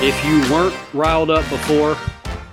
If you weren't riled up before,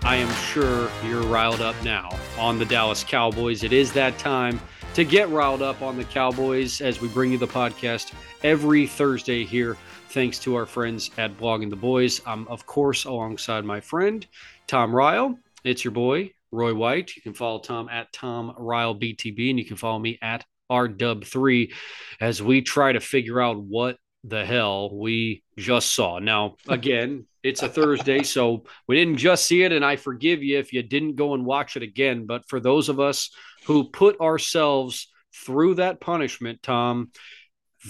I am sure you're riled up now on the Dallas Cowboys. It is that time to get riled up on the Cowboys as we bring you the podcast every Thursday here, thanks to our friends at Blogging the Boys. I'm, of course, alongside my friend, Tom Ryle. It's your boy, Roy White. You can follow Tom at Tom Ryle BTB, and you can follow me at RDub3 as we try to figure out what the hell we just saw. Now, again, it's a Thursday, so we didn't just see it, and I forgive you if you didn't go and watch it again. But for those of us who put ourselves through that punishment, Tom,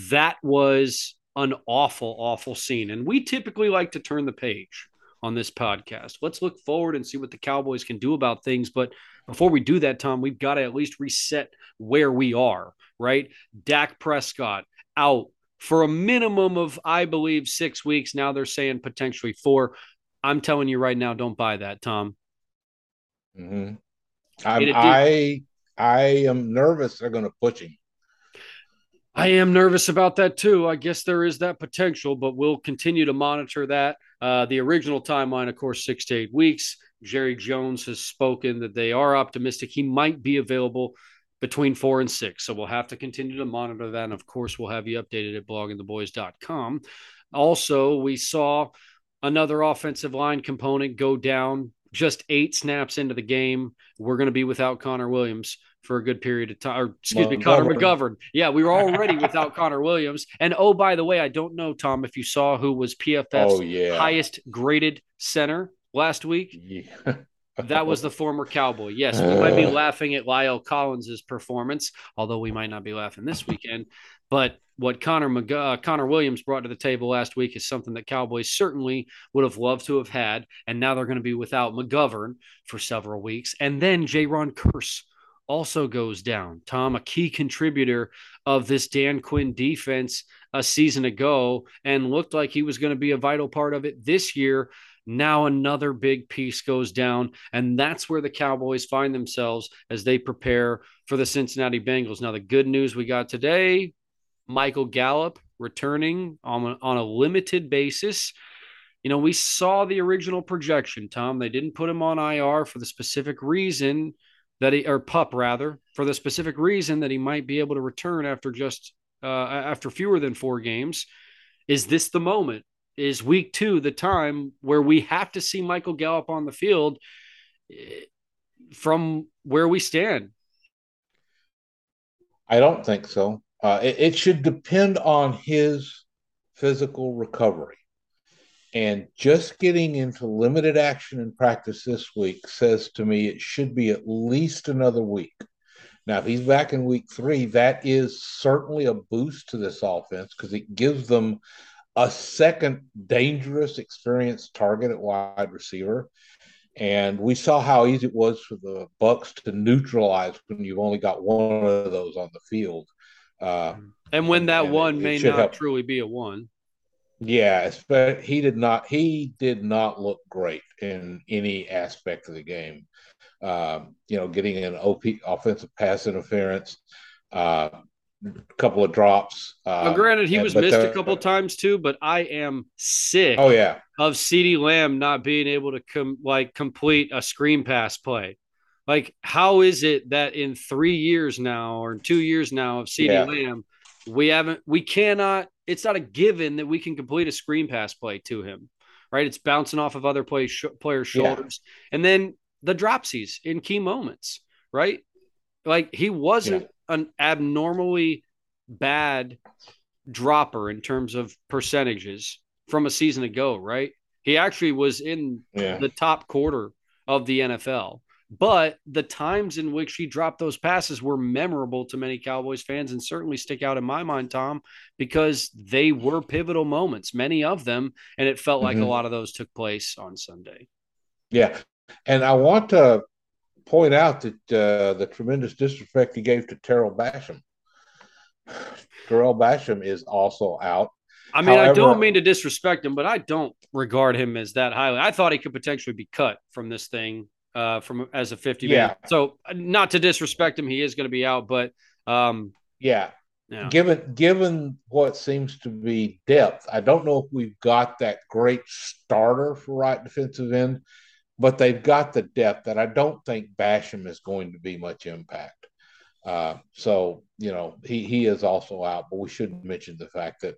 that was an awful, awful scene. And we typically like to turn the page on this podcast. Let's look forward and see what the Cowboys can do about things. But before we do that, Tom, we've got to at least reset where we are, right? Dak Prescott out for a minimum of, I believe, six weeks. Now they're saying potentially four. I'm telling you right now, don't buy that, Tom. Mm-hmm. I I am nervous they're going to push him. I am nervous about that too. I guess there is that potential, but we'll continue to monitor that. Uh, the original timeline, of course, six to eight weeks. Jerry Jones has spoken that they are optimistic he might be available between four and six. So we'll have to continue to monitor that. And of course, we'll have you updated at bloggingtheboys.com. Also, we saw another offensive line component go down just eight snaps into the game. We're going to be without Connor Williams for a good period of time. Or, excuse well, me, Connor McGovern. Yeah, we were already without Connor Williams. And oh, by the way, I don't know, Tom, if you saw who was PFF's oh, yeah. highest graded center last week. Yeah that was the former Cowboy. Yes, we might be laughing at La'el Collins's performance, although we might not be laughing this weekend. But what Connor McG- uh, Connor Williams brought to the table last week is something that Cowboys certainly would have loved to have had, and now they're going to be without McGovern for several weeks, and then Jayron Kearse also goes down. Tom, a key contributor of this Dan Quinn defense a season ago, and looked like he was going to be a vital part of it this year. Now another big piece goes down, and that's where the Cowboys find themselves as they prepare for the Cincinnati Bengals. Now, the good news we got today Michael Gallup returning on a, on a limited basis. You know, we saw the original projection, Tom. They didn't put him on IR for the specific reason that he, or pup rather, for the specific reason that he might be able to return after just uh, after fewer than four games. Is this the moment? Is week two the time where we have to see Michael Gallup on the field eh, from where we stand? I don't think so. Uh, it, it, should depend on his physical recovery. And just getting into limited action in practice this week says to me it should be at least another week. Now, if he's back in week three, that is certainly a boost to this offense because it gives them a second dangerous, experienced target at wide receiver. And we saw how easy it was for the Bucks to neutralize when you've only got one of those on the field. Uh, and when that and one it, may it not help. truly be a one. Yeah, but he did not. He did not look great in any aspect of the game. Um, you know, getting an OP offensive pass interference, uh, couple of drops. Uh, well, granted, he was missed a couple times too, but I am sick. Oh yeah, of CeeDee Lamb not being able to come like complete a screen pass play. Like, how is it that in three years now or two years now of CeeDee yeah. Lamb, we haven't, we cannot. It's not a given that we can complete a screen pass play to him, right? It's bouncing off of other play, sh- players' shoulders, yeah. and then the dropsies in key moments, right? Like he wasn't. Yeah an abnormally bad dropper in terms of percentages from a season ago, right? He actually was in yeah. the top quarter of the NFL. But the times in which he dropped those passes were memorable to many Cowboys fans and certainly stick out in my mind, Tom, because they were pivotal moments, many of them. And it felt like mm-hmm. a lot of those took place on Sunday. Yeah. And I want to point out that uh, the tremendous disrespect he gave to Tarell Basham. Tarell Basham is also out. I mean, However, I don't mean to disrespect him, but I don't regard him as that highly. I thought he could potentially be cut from this thing uh, from as a 50 yeah. man. So not to disrespect him, he is going to be out, but um, yeah. yeah. Given given what seems to be depth, I don't know if we've got that great starter for right defensive end, but they've got the depth that I don't think Basham is going to be much impact. Uh, so you know he he is also out, but we shouldn't mention the fact that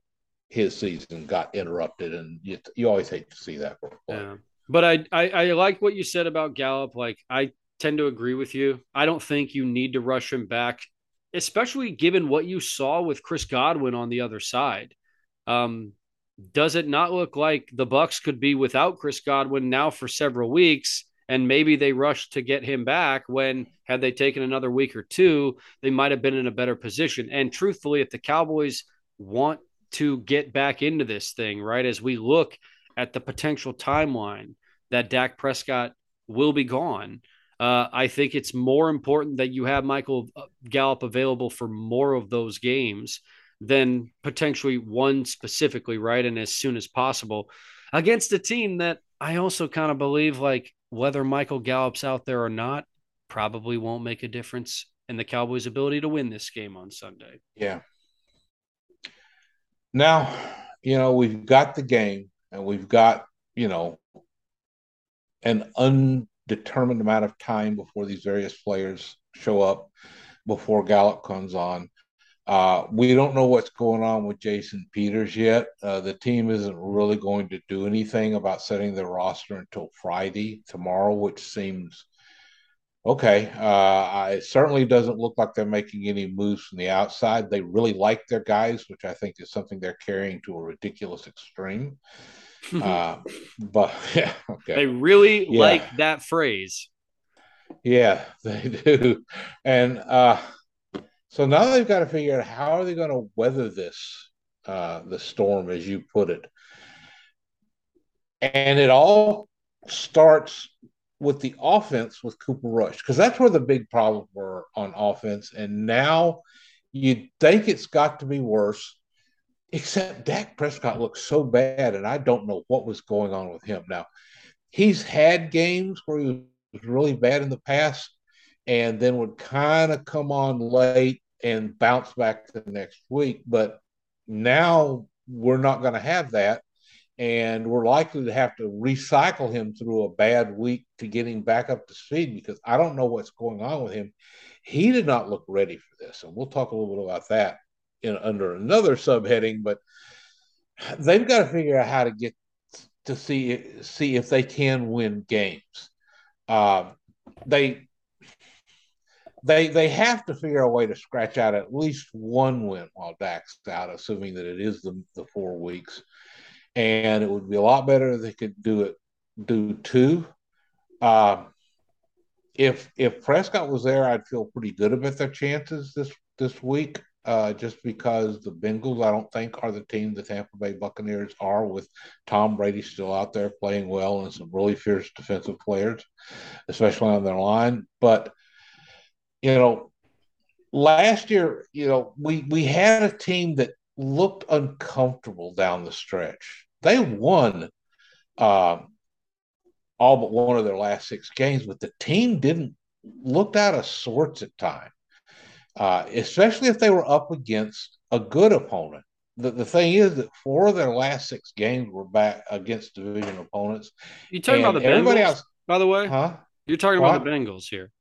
his season got interrupted, and you, you always hate to see that. Yeah. But I, I I like what you said about Gallup. Like I tend to agree with you. I don't think you need to rush him back, especially given what you saw with Chris Godwin on the other side. Um, does it not look like the Bucks could be without Chris Godwin now for several weeks? And maybe they rushed to get him back when, had they taken another week or two, they might have been in a better position. And truthfully, if the Cowboys want to get back into this thing, right, as we look at the potential timeline that Dak Prescott will be gone, uh, I think it's more important that you have Michael Gallup available for more of those games than potentially one specifically, right? And as soon as possible against a team that I also kind of believe, like, whether Michael Gallup's out there or not, probably won't make a difference in the Cowboys' ability to win this game on Sunday. Yeah. Now, you know, we've got the game and we've got, you know, an undetermined amount of time before these various players show up, before Gallup comes on. Uh, we don't know what's going on with Jason Peters yet. Uh, the team isn't really going to do anything about setting the roster until Friday, tomorrow, which seems okay. Uh, it certainly doesn't look like they're making any moves from the outside. They really like their guys, which I think is something they're carrying to a ridiculous extreme. Uh, but yeah, okay. They really yeah. like that phrase. Yeah, they do. And, uh, so now they've got to figure out how are they going to weather this, uh, the storm, as you put it. And it all starts with the offense with Cooper Rush, because that's where the big problems were on offense. And now you think it's got to be worse, except Dak Prescott looks so bad, and I don't know what was going on with him. Now, he's had games where he was really bad in the past and then would kind of come on late and bounce back the next week. But now we're not going to have that. And we're likely to have to recycle him through a bad week to get him back up to speed because I don't know what's going on with him. He did not look ready for this. And we'll talk a little bit about that in, under another subheading. But they've got to figure out how to get to see see if they can win games. Uh, they they they have to figure a way to scratch out at least one win while Dak's out, assuming that it is the, the four weeks. And it would be a lot better if they could do it do two. Um, if if Prescott was there, I'd feel pretty good about their chances this this week. Uh, just because the Bengals, I don't think, are the team the Tampa Bay Buccaneers are, with Tom Brady still out there playing well and some really fierce defensive players, especially on their line. But you know, last year, you know, we we had a team that looked uncomfortable down the stretch. They won uh, all but one of their last six games, but the team didn't looked out of sorts at times, uh, especially if they were up against a good opponent. The, the thing is that four of their last six games were back against division opponents. You talking about the Bengals, else, by the way? Huh? You're talking what? about the Bengals here.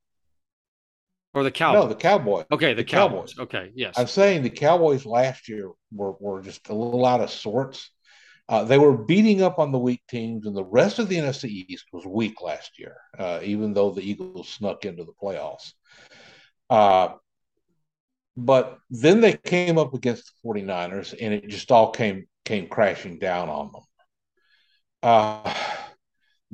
Or the Cowboys? No, the Cowboys. Okay, the, the Cowboys. Cowboys. Okay, yes. I'm saying the Cowboys last year were, were just a little out of sorts. Uh, they were beating up on the weak teams, and the rest of the NFC East was weak last year, uh, even though the Eagles snuck into the playoffs. Uh, But then they came up against the 49ers and it just all came came crashing down on them.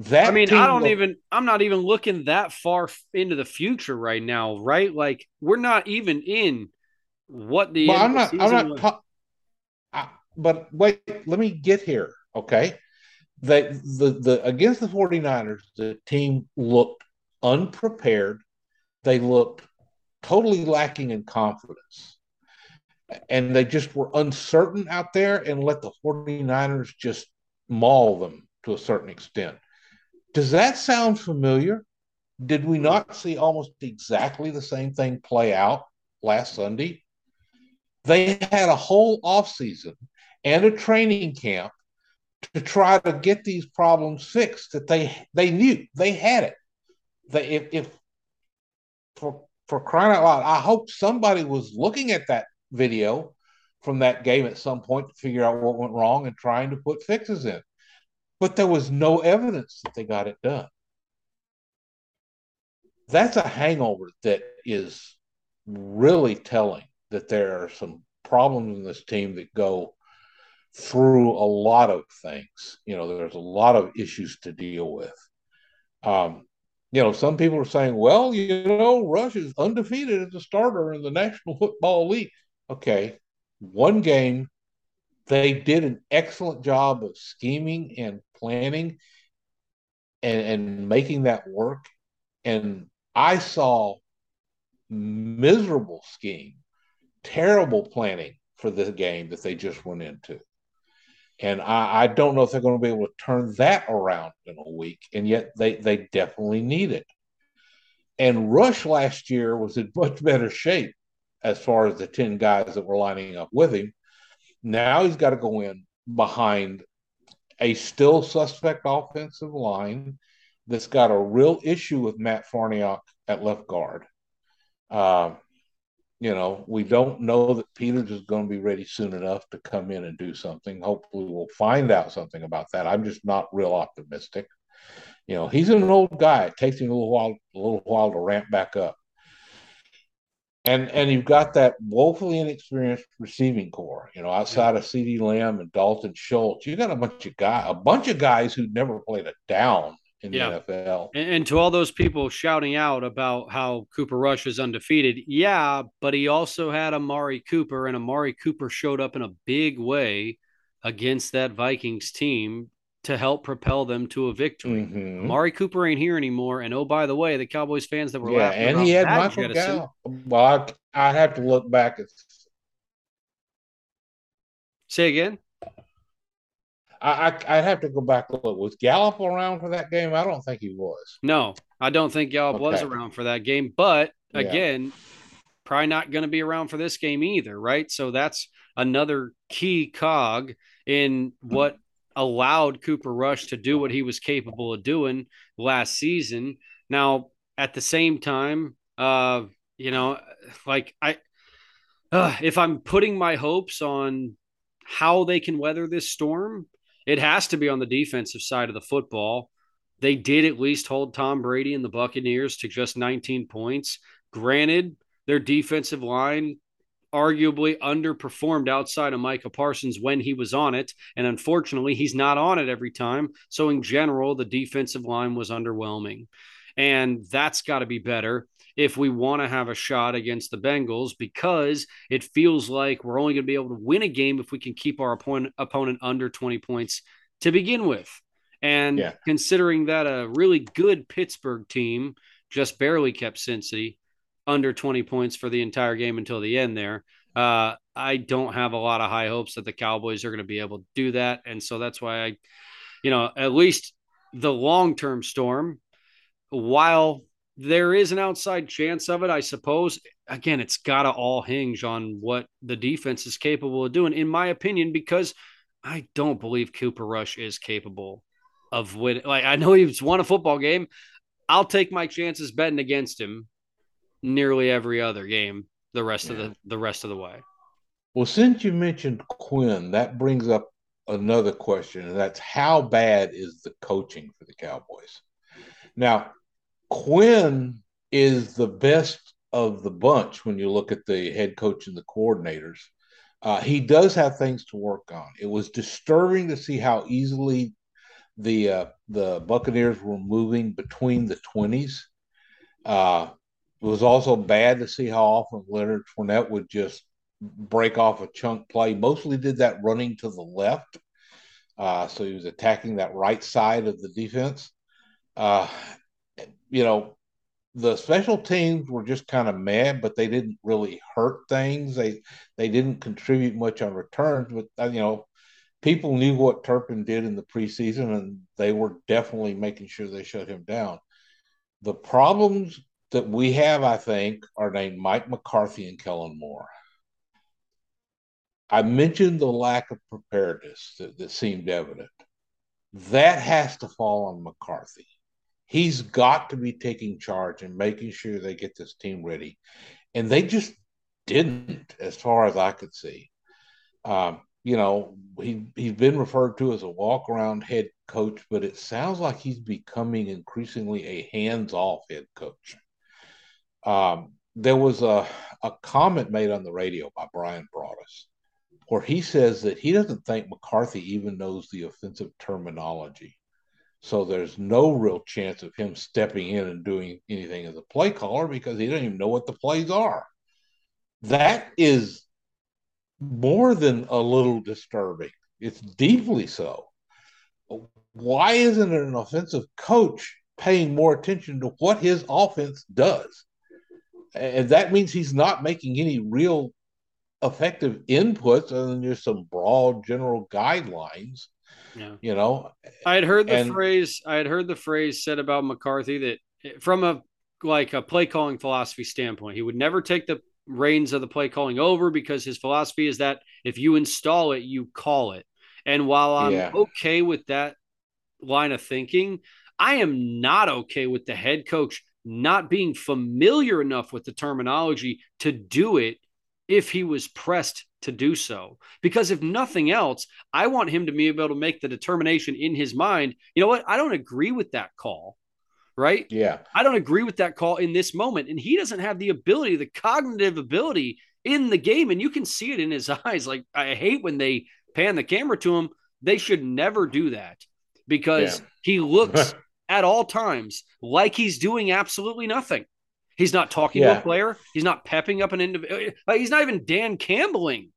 That I mean, I don't looked, even I'm not even looking that far into the future right now, right? Like we're not even in what the I'm not I'm not I, but wait, let me get here, okay? They the the against the 49ers, the team looked unprepared. They looked totally lacking in confidence. And they just were uncertain out there and let the 49ers just maul them to a certain extent. Does that sound familiar? Did we hmm. not see almost exactly the same thing play out last Sunday? They had a whole offseason and a training camp to try to get these problems fixed that they they knew they had it. They if, if for for crying out loud, I hope somebody was looking at that video from that game at some point to figure out what went wrong and trying to put fixes in but there was no evidence that they got it done. That's a hangover that is really telling that there are some problems in this team that go through a lot of things. You know, there's a lot of issues to deal with. Um, you know, some people are saying, well, you know, Rush is undefeated as a starter in the National Football League. Okay, one game, they did an excellent job of scheming and planning and, and making that work. And I saw miserable scheme, terrible planning for the game that they just went into. And I, I, don't know if they're going to be able to turn that around in a week. And yet they, they definitely need it. And Rush last year was in much better shape as far as the 10 guys that were lining up with him. Now he's got to go in behind a still suspect offensive line that's got a real issue with Matt Farniok at left guard. Uh, you know, we don't know that Peters is going to be ready soon enough to come in and do something. Hopefully, we'll find out something about that. I'm just not real optimistic. You know, he's an old guy. It takes him a little while, a little while to ramp back up and and you've got that woefully inexperienced receiving corps. You know, outside of CeeDee Lamb and Dalton Schultz, you got a bunch of guys, a bunch of guys who never played a down in yeah. the NFL. And, and, to all those people shouting out about how Cooper Rush is undefeated, yeah, but he also had Amari Cooper, and Amari Cooper showed up in a big way against that Vikings team to help propel them to a victory. mm Amari Cooper ain't here anymore. And oh, by the way, the Cowboys fans that were laughing yeah, and he had Michael Gallup. Well, I, I have to look back at. Say again. I, I would have to go back look. Was Gallup around for that game? I don't think he was. No, I don't think Gallup okay. was around for that game. But again, yeah. probably not going to be around for this game either, right? So that's another key cog in what allowed Cooper Rush to do what he was capable of doing last season. Now, at the same time, uh, you know, like I, uh, if I'm putting my hopes on how they can weather this storm, it has to be on the defensive side of the football. They did at least hold Tom Brady and the Buccaneers to just 19 points. Granted, their defensive line arguably underperformed outside of Micah Parsons when he was on it. And unfortunately, he's not on it every time. So, in general, the defensive line was underwhelming. And that's got to be better if we want to have a shot against the Bengals because it feels like we're only going to be able to win a game if we can keep our opponent, opponent under 20 points to begin with. And yeah. considering that a really good Pittsburgh team just barely kept Cincy, under 20 points for the entire game until the end there. Uh, I don't have a lot of high hopes that the Cowboys are going to be able to do that. And so that's why I, you know, at least the long term storm, while there is an outside chance of it, I suppose, again, it's got to all hinge on what the defense is capable of doing, in my opinion, because I don't believe Cooper Rush is capable of winning. Like, I know he's won a football game. I'll take my chances betting against him nearly every other game the rest yeah. of the the rest of the way. Well, since you mentioned Quinn, that brings up another question, and that's how bad is the coaching for the Cowboys? Now, Quinn is the best of the bunch when you look at the head coach and the coordinators. Uh, he does have things to work on. It was disturbing to see how easily the uh, the Buccaneers were moving between the twenties. Uh, it was also bad to see how often Leonard Fournette would just break off a chunk play. Mostly did that running to the left, uh, so he was attacking that right side of the defense. Uh, you know, the special teams were just kind of mad, but they didn't really hurt things. They they didn't contribute much on returns, but uh, you know, people knew what Turpin did in the preseason, and they were definitely making sure they shut him down. The problems that we have, I think, are named Mike McCarthy and Kellen Moore. I mentioned the lack of preparedness that, that seemed evident. That has to fall on McCarthy he's got to be taking charge and making sure they get this team ready. And they just didn't, as far as I could see. Um, you know, he he's been referred to as a walk around head coach, but it sounds like he's becoming increasingly a hands off head coach. Um, there was a, a comment made on the radio by Brian Broaddus where he says that he doesn't think McCarthy even knows the offensive terminology. So there's no real chance of him stepping in and doing anything as a play caller because he doesn't even know what the plays are. That is more than a little disturbing. It's deeply so. Why isn't an offensive coach paying more attention to what his offense does? And that means he's not making any real effective inputs other than just some broad general guidelines yeah. You know, I had heard the and, phrase. I had heard the phrase said about McCarthy that from a like a play calling philosophy standpoint, he would never take the reins of the play calling over because his philosophy is that if you install it, you call it. And while I'm yeah. okay with that line of thinking, I am not okay with the head coach not being familiar enough with the terminology to do it if he was pressed to do so. Because if nothing else, I want him to be able to make the determination in his mind, you know what? I don't agree with that call. Right? Yeah. I don't agree with that call in this moment. And he doesn't have the ability, the cognitive ability in the game. And you can see it in his eyes. Like, I hate when they pan the camera to him. They should never do that because yeah. he looks at all times like he's doing absolutely nothing. He's not talking yeah. to a player. He's not pepping up an individual. He's not even Dan Campbelling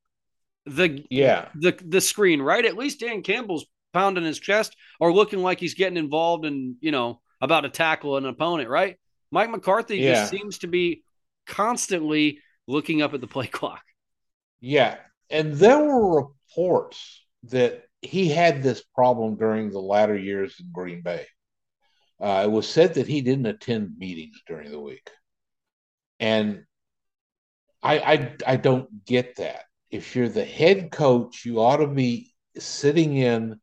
the yeah the the screen right. At least Dan Campbell's pounding his chest or looking like he's getting involved in you know about to tackle an opponent. Right. Mike McCarthy yeah. just seems to be constantly looking up at the play clock. Yeah, and there were reports that he had this problem during the latter years in Green Bay. Uh, it was said that he didn't attend meetings during the week. And I, I I don't get that. If you're the head coach, you ought to be sitting in.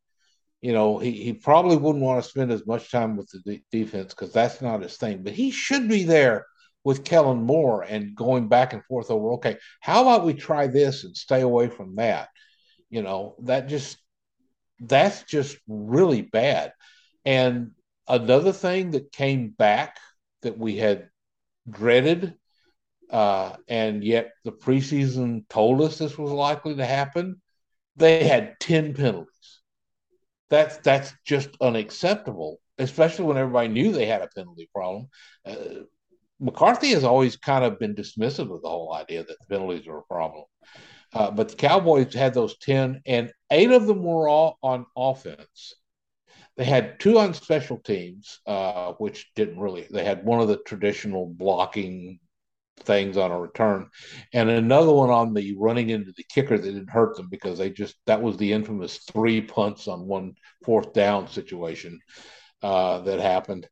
You know, he, he probably wouldn't want to spend as much time with the de- defense because that's not his thing. But he should be there with Kellen Moore and going back and forth over. Okay, how about we try this and stay away from that? You know, that just that's just really bad. And another thing that came back that we had dreaded uh, and yet the preseason told us this was likely to happen. They had 10 penalties. That's that's just unacceptable, especially when everybody knew they had a penalty problem. Uh, McCarthy has always kind of been dismissive of the whole idea that penalties are a problem. Uh, but the Cowboys had those 10, and eight of them were all on offense. They had two on special teams, uh, which didn't really, they had one of the traditional blocking things on a return, and another one on the running into the kicker that didn't hurt them because they just that was the infamous three punts on one fourth down situation uh, that happened.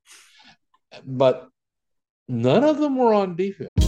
But none of them were on defense.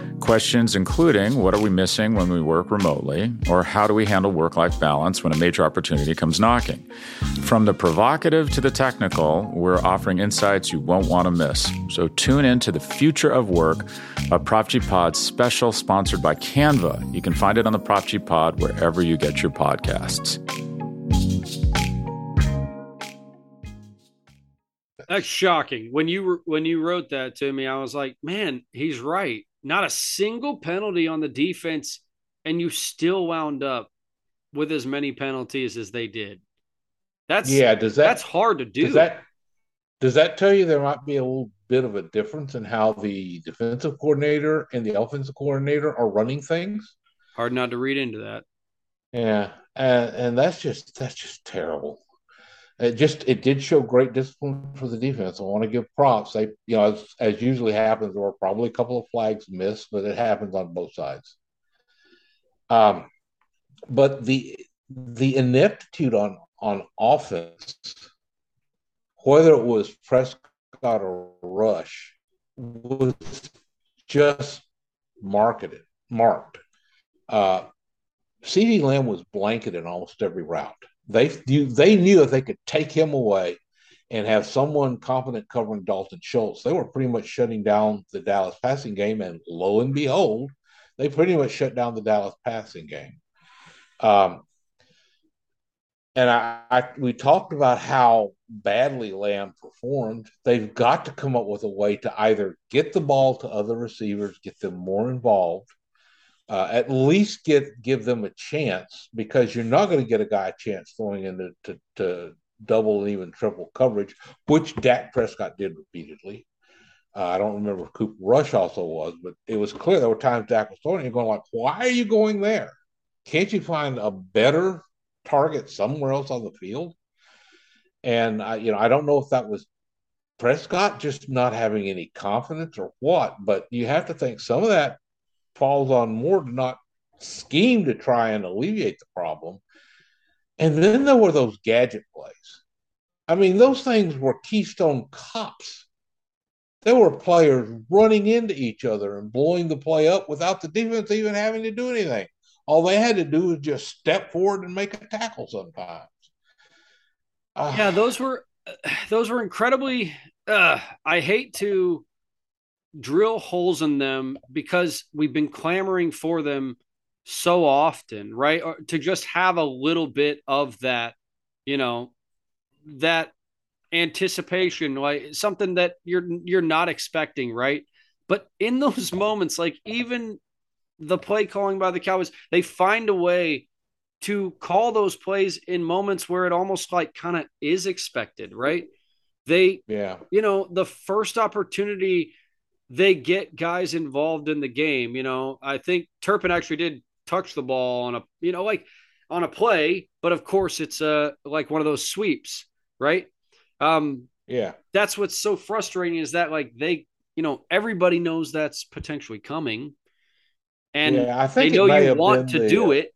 Questions including what are we missing when we work remotely, or how do we handle work life balance when a major opportunity comes knocking? From the provocative to the technical, we're offering insights you won't want to miss. So tune in to the future of work, a Prop G Pod special sponsored by Canva. You can find it on the Prop G Pod wherever you get your podcasts. That's shocking. When you when you wrote that to me, I was like, man, he's right not a single penalty on the defense, and you still wound up with as many penalties as they did. That's yeah. Does that that's hard to do? Does that does that tell you there might be a little bit of a difference in how the defensive coordinator and the offensive coordinator are running things? Hard not to read into that. Yeah, and and that's just that's just terrible it just it did show great discipline for the defense. I want to give props. They, you know, as, as usually happens, there were probably a couple of flags missed, but it happens on both sides. Um, but the the ineptitude on on offense, whether it was Prescott or Rush, was just marketed marked. Uh, CeeDee Lamb was blanketed almost every route. They they knew if they could take him away and have someone competent covering Dalton Schultz, they were pretty much shutting down the Dallas passing game. And lo and behold, they pretty much shut down the Dallas passing game. Um, and I, I, we talked about how badly Lamb performed. They've got to come up with a way to either get the ball to other receivers, get them more involved, uh, at least get give them a chance because you're not going to get a guy a chance throwing into to, to double and even triple coverage, which Dak Prescott did repeatedly. Uh, I don't remember if Cooper Rush also was, but it was clear there were times Dak was throwing. You're going like, why are you going there? Can't you find a better target somewhere else on the field? And I, you know, I don't know if that was Prescott just not having any confidence or what, but you have to think some of that falls on Moore to not scheme to try and alleviate the problem. And then there were those gadget plays. I mean, those things were Keystone cops. There were players running into each other and blowing the play up without the defense even having to do anything. All they had to do was just step forward and make a tackle sometimes. Uh, yeah, those were those were incredibly uh, I hate to drill holes in them because we've been clamoring for them so often, right? Or to just have a little bit of that, you know, that anticipation, like something that you're you're not expecting, right? But in those moments, like even the play calling by the Cowboys, they find a way to call those plays in moments where it almost like kind of is expected, right? They, yeah, you know, the first opportunity they get guys involved in the game. You know, I think Turpin actually did touch the ball on a, you know, like on a play, but of course it's uh like one of those sweeps, right? Um, yeah, that's what's so frustrating is that like they, you know, everybody knows that's potentially coming, and yeah, I think they know you want to the, do uh, it.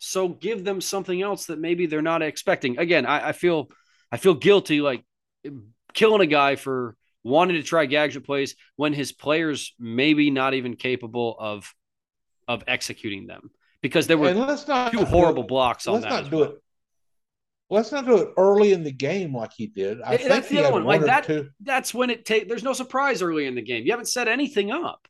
So give them something else that maybe they're not expecting. Again, I, I feel I feel guilty like killing a guy for wanting to try gadget plays when his players maybe not even capable of of executing them because there were let's not two horrible it, blocks on let's that. Let's not do well. it. Let's not do it early in the game like he did. I that's the other one. Like that. Two. That's when it takes. There's no surprise early in the game. You haven't set anything up.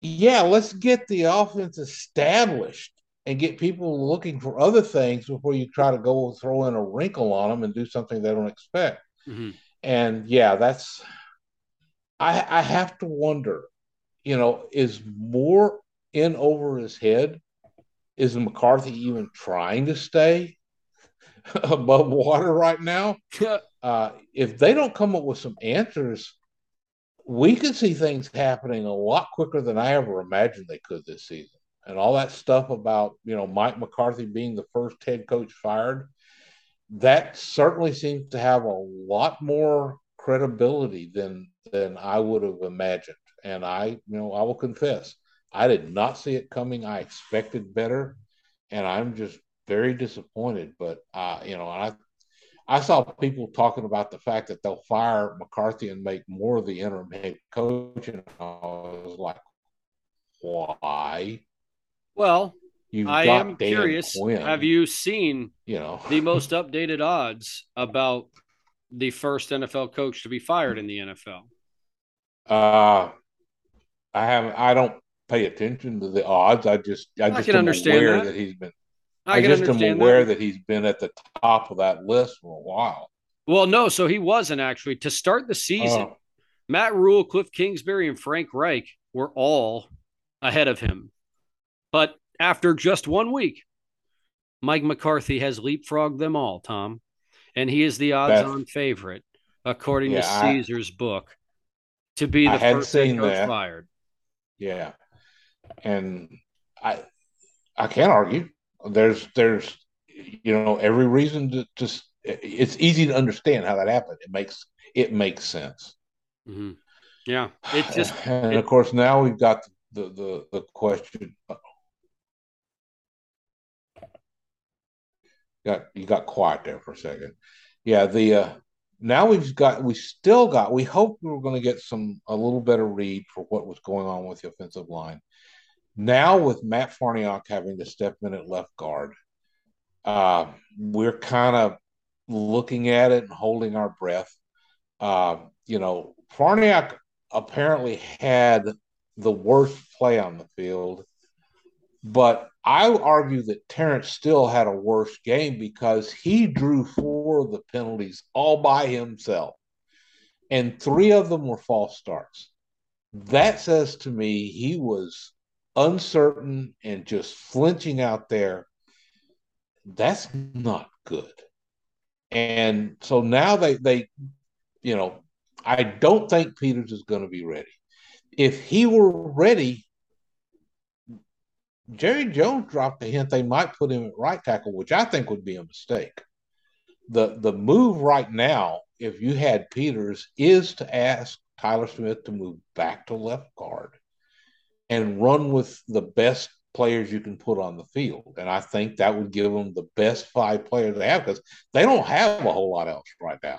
Yeah, let's get the offense established and get people looking for other things before you try to go throw in a wrinkle on them and do something they don't expect. Mm-hmm. And yeah, that's I, I have to wonder, you know, is Moore in over his head? Is McCarthy even trying to stay above water right now? uh, if they don't come up with some answers, we could see things happening a lot quicker than I ever imagined they could this season. And all that stuff about, you know, Mike McCarthy being the first head coach fired, that certainly seems to have a lot more credibility than than I would have imagined. And I, you know, I will confess, I did not see it coming. I expected better, and I'm just very disappointed. But uh, you know, I I saw people talking about the fact that they'll fire McCarthy and make Moore of the interim head coach, and I was like, Why? Well, You've I am Dan curious. Quinn, have you seen you know the most updated odds about the first NFL coach to be fired in the NFL? Uh I haven't I don't pay attention to the odds. I just I, I just can understand aware that. that he's been I, I just am aware that. that he's been at the top of that list for a while. Well, no, so he wasn't actually. To start the season, uh, Matt Rhule, Cliff Kingsbury, and Frank Reich were all ahead of him. But after just one week, Mike McCarthy has leapfrogged them all, Tom. And he is the odds on favorite, according yeah, to Caesar's I, book, to be the first head coach that. fired. Yeah. And I I can't argue. There's there's you know every reason to just it's easy to understand how that happened. It makes it makes sense. Mm-hmm. Yeah, it just and it, of course now we've got the the the question. Got you got quiet there for a second. Yeah, the uh, now we've got we still got we hope we are going to get some a little better read for what was going on with the offensive line. Now with Matt Farniok having to step in at left guard, uh, we're kind of looking at it and holding our breath. Uh, you know, Farniok apparently had the worst play on the field, but I argue that Terence Steele had a worse game because he drew four of the penalties all by himself, and three of them were false starts. That says to me he was uncertain and just flinching out there. That's not good. And so now they they you know, I don't think Peters is going to be ready. If he were ready, Jerry Jones dropped a hint they might put him at right tackle, which I think would be a mistake. The the move right now, if you had Peters, is to ask Tyler Smith to move back to left guard and run with the best players you can put on the field. And I think that would give them the best five players they have because they don't have a whole lot else right now.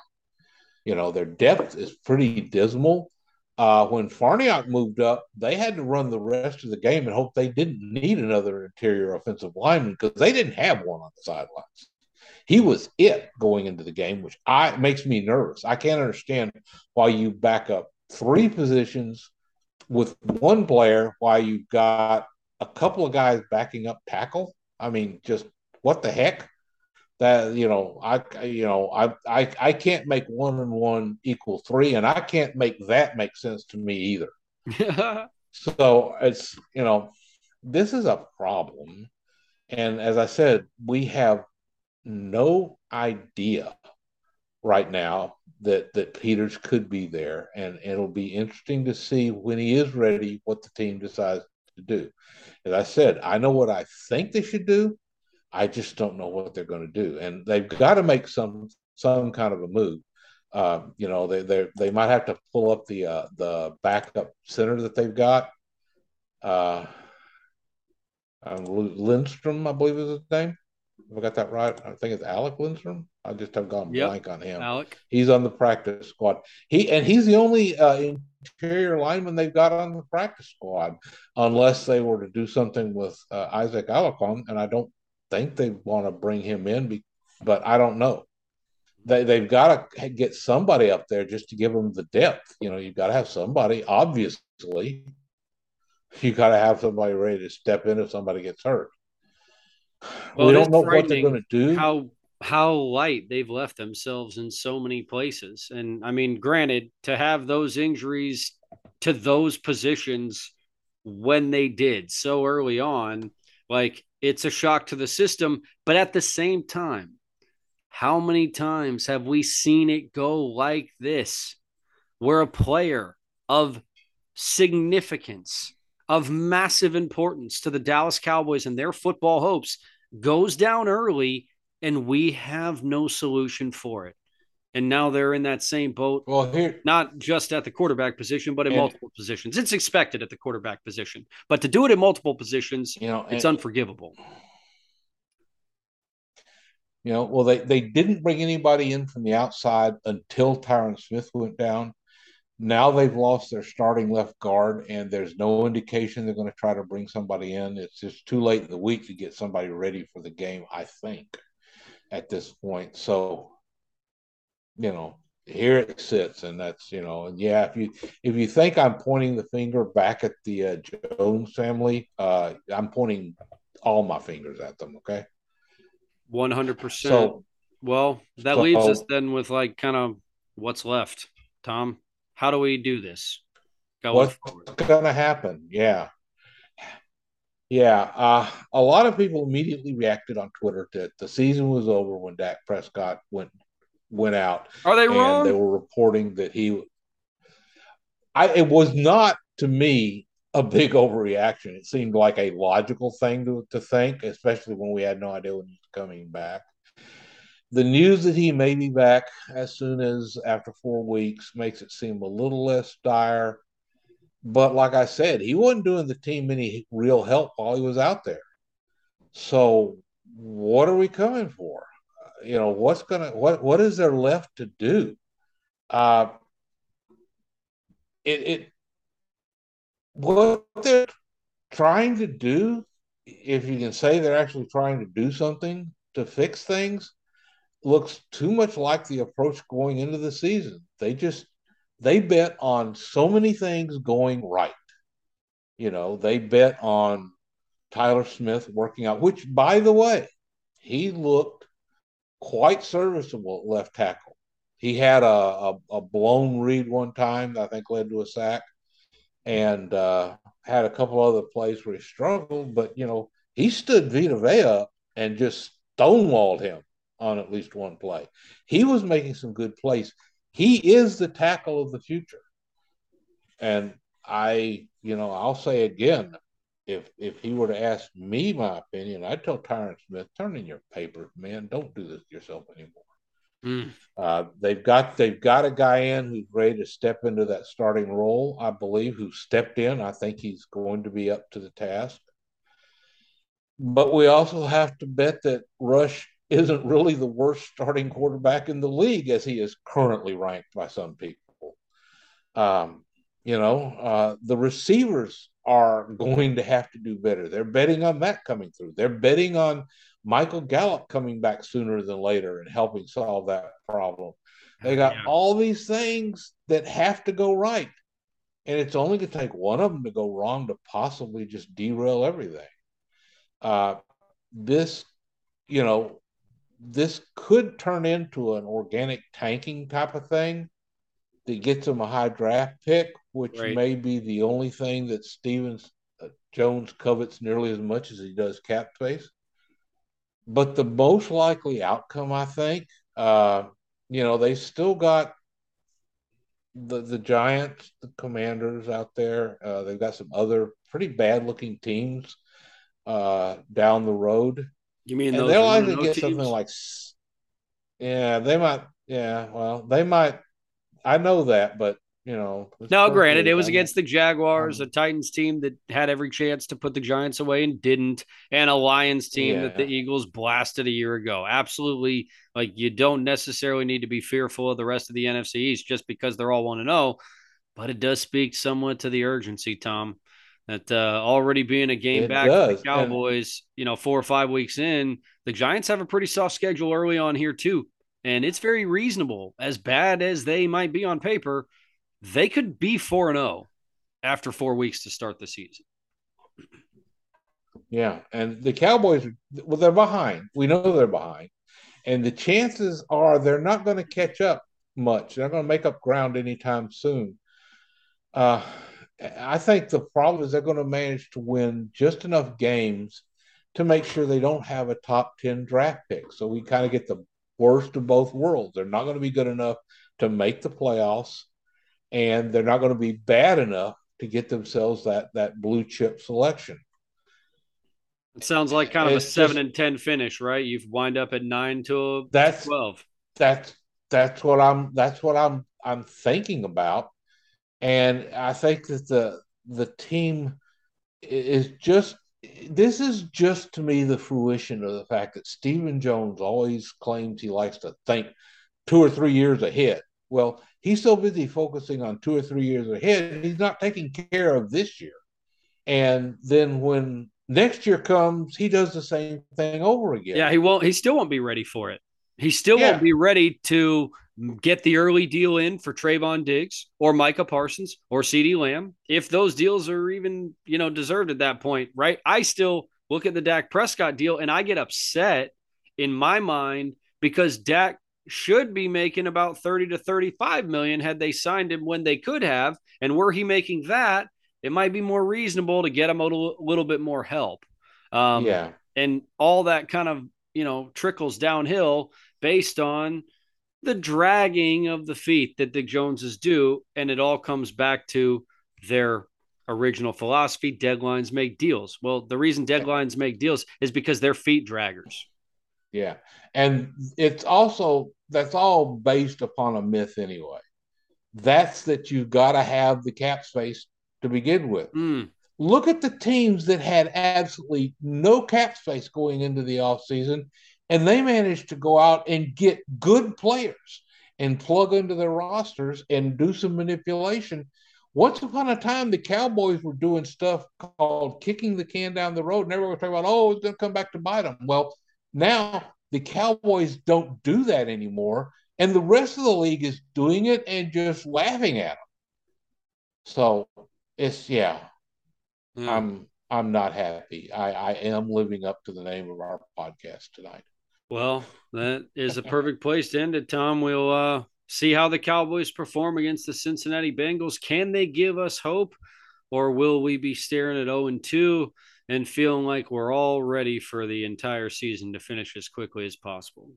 You know, their depth is pretty dismal. Uh, when Farniok moved up, they had to run the rest of the game and hope they didn't need another interior offensive lineman because they didn't have one on the sidelines. He was it going into the game, which I makes me nervous. I can't understand why you back up three positions with one player why you've got a couple of guys backing up tackle. I mean, just what the heck? That you know, I you know, I I I can't make one and one equal three, and I can't make that make sense to me either. so it's you know, this is a problem, and as I said, we have no idea right now that that Peters could be there, and it'll be interesting to see when he is ready what the team decides to do. As I said, I know what I think they should do. I just don't know what they're going to do, and they've got to make some some kind of a move. Uh, you know, they they they might have to pull up the uh, the backup center that they've got. Uh, Lindstrom, I believe is his name. Have I got that right? I think it's Alec Lindstrom. I just have gone yep. blank on him. Alec. He's on the practice squad. He and he's the only uh, interior lineman they've got on the practice squad, unless they were to do something with uh, Isaac Alarcon, and I don't think they want to bring him in, be, but I don't know. They they've got to get somebody up there just to give them the depth. You know, you've got to have somebody. Obviously, you got to have somebody ready to step in if somebody gets hurt. Well, we don't know what they're going to do. How how light they've left themselves in so many places. And I mean, granted, to have those injuries to those positions when they did so early on, like it's a shock to the system. But at the same time, how many times have we seen it go like this, where a player of significance, of massive importance to the Dallas Cowboys and their football hopes goes down early and we have no solution for it. And now they're in that same boat. Well, here, not just at the quarterback position, but in and, multiple positions. It's expected at the quarterback position, but to do it in multiple positions, you know, it's and, unforgivable. You know, well, they, they didn't bring anybody in from the outside until Tyron Smith went down. now they've lost their starting left guard, and there's no indication they're going to try to bring somebody in. It's just too late in the week to get somebody ready for the game, I think, at this point. So, you know, here it sits, and that's you know, yeah. If you if you think I'm pointing the finger back at the uh, Jones family, uh, I'm pointing all my fingers at them. Okay, one hundred percent. Well, that so, leaves us then with like kind of what's left, Tom. How do we do this? What's going to happen? Yeah. Yeah. Uh, a lot of people immediately reacted on Twitter that the season was over when Dak Prescott went went out. Are they wrong? They were reporting that he. I it was not to me a big overreaction. It seemed like a logical thing to, to think, especially when we had no idea when he was coming back the news that he may be back as soon as after four weeks makes it seem a little less dire. But like I said, he wasn't doing the team any real help while he was out there. So what are we coming for? You know, what's gonna what what is there left to do? Uh it it what they're trying to do, if you can say they're actually trying to do something to fix things, looks too much like the approach going into the season. They just they bet on so many things going right. You know, they bet on Tyler Smith working out, which by the way, he looked quite serviceable left tackle. He had a, a, a blown read one time I think led to a sack, and uh, had a couple other plays where he struggled. But you know, he stood Vita Vea and just stonewalled him on at least one play. He was making some good plays. He is the tackle of the future. And I, you know, I'll say again, if if he were to ask me my opinion, I'd tell Tyron Smith, turn in your papers, man. Don't do this yourself anymore. Mm. Uh, they've got they've got a guy in who's ready to step into that starting role, I believe, who stepped in. I think he's going to be up to the task. But we also have to bet that Rush isn't really the worst starting quarterback in the league as he is currently ranked by some people. Um, you know, uh, the receivers are going to have to do better. They're betting on that coming through. They're betting on Michael Gallup coming back sooner than later and helping solve that problem. They got yeah. all these things that have to go right. And it's only going to take one of them to go wrong to possibly just derail everything. Uh, this, you know, this could turn into an organic tanking type of thing that gets them a high draft pick, which right. may be the only thing that Stevens uh, Jones covets nearly as much as he does cap space. But the most likely outcome, I think, uh, you know, they still got the the Giants, the Commanders out there. Uh, they've got some other pretty bad looking teams uh, down the road. You mean and they'll either get teams? something like, yeah, they might, yeah, well, they might. I know that, but you know. No, granted, it was against the Jaguars, um, a Titans team that had every chance to put the Giants away and didn't, and a Lions team yeah. that the Eagles blasted a year ago. Absolutely, like you don't necessarily need to be fearful of the rest of the NFC East just because they're all one to zero, but it does speak somewhat to the urgency, Tom that uh, already being a game it back does. the Cowboys, and, you know, four or five weeks in, the Giants have a pretty soft schedule early on here too, and it's very reasonable. As bad as they might be on paper, they could be four and zero oh after four weeks to start the season. Yeah, and the Cowboys, well, they're behind. We know they're behind, and the chances are they're not going to catch up much. They're not going to make up ground anytime soon. Uh, I think the problem is they're going to manage to win just enough games to make sure they don't have a top 10 draft pick. So we kind of get the worst of both worlds. They're not going to be good enough to make the playoffs, and they're not going to be bad enough to get themselves that that blue chip selection. It sounds like kind of it's a seven just, and ten finish, right? You've wind up at nine to that's twelve. That's that's what I'm that's what I'm I'm thinking about. And I think that the the team is just this is just to me the fruition of the fact that Stephen Jones always claims he likes to think two or three years ahead, Well, he's so busy focusing on two or three years ahead, he's not taking care of this year. And then when next year comes, he does the same thing over again. Yeah, he won't. He still won't be ready for it. He still yeah. won't be ready to get the early deal in for Trevon Diggs or Micah Parsons or CeeDee Lamb, if those deals are even, you know, deserved at that point, right? I still look at the Dak Prescott deal and I get upset in my mind because Dak should be making about 30 to 35 million had they signed him when they could have. And were he making that, it might be more reasonable to get him a little, little bit more help. Um, yeah. And all that kind of, you know, trickles downhill based on the dragging of the feet that the Joneses do. And it all comes back to their original philosophy deadlines make deals. Well, the reason deadlines make deals is because they're feet draggers. Yeah. And it's also, that's all based upon a myth anyway. That's that you've got to have the cap space to begin with. Mm. Look at the teams that had absolutely no cap space going into the offseason, and they managed to go out and get good players and plug into their rosters and do some manipulation. Once upon a time, the Cowboys were doing stuff called kicking the can down the road, and everyone was talking about, oh, it's going to come back to bite them. Well, now the Cowboys don't do that anymore, and the rest of the league is doing it and just laughing at them. So it's yeah, mm. I'm I'm not happy. I I am living up to the name of our podcast tonight. Well, that is a perfect place to end it, Tom. We'll uh, see how the Cowboys perform against the Cincinnati Bengals. Can they give us hope, or will we be staring at 0 and 2 and feeling like we're all ready for the entire season to finish as quickly as possible?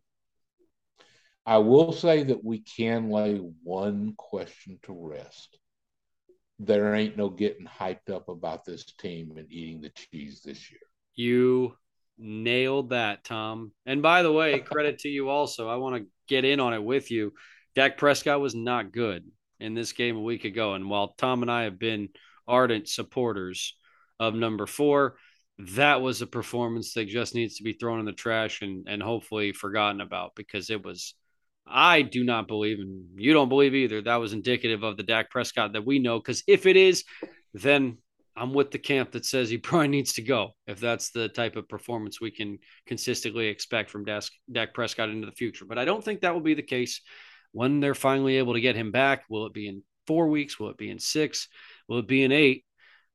I will say that we can lay one question to rest there ain't no getting hyped up about this team and eating the cheese this year. You nailed that, Tom. And by the way, credit to you also. I want to get in on it with you. Dak Prescott was not good in this game a week ago. And while Tom and I have been ardent supporters of number four, that was a performance that just needs to be thrown in the trash and, and hopefully forgotten about because it was I do not believe, and you don't believe either, that was indicative of the Dak Prescott that we know. Because if it is, then I'm with the camp that says he probably needs to go if that's the type of performance we can consistently expect from Dak, Dak Prescott into the future. But I don't think that will be the case when they're finally able to get him back. Will it be in four weeks? Will it be in six? Will it be in eight?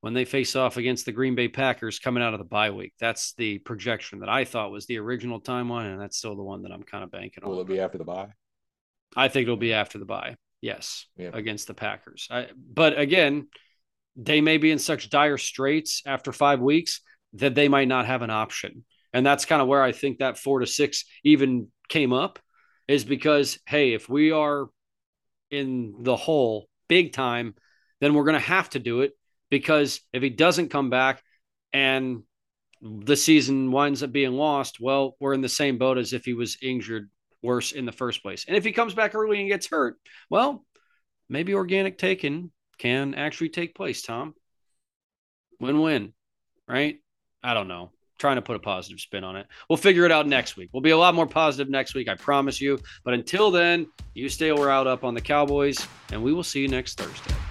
When they face off against the Green Bay Packers coming out of the bye week, that's the projection that I thought was the original timeline, and that's still the one that I'm kind of banking on. Will it be after the bye? I think it'll be after the bye. Yes, yeah. against the Packers. I, but again, they may be in such dire straits after five weeks that they might not have an option. And that's kind of where I think that four to six even came up is because, hey, if we are in the hole big time, then we're going to have to do it because if he doesn't come back and the season winds up being lost, well, we're in the same boat as if he was injured worse in the first place. And if he comes back early and gets hurt, well, maybe organic taking can actually take place, Tom. Win win, right? I don't know. Trying to put a positive spin on it. We'll figure it out next week. We'll be a lot more positive next week, I promise you. But until then, you stay Ryled up on the Cowboys, and we will see you next Thursday.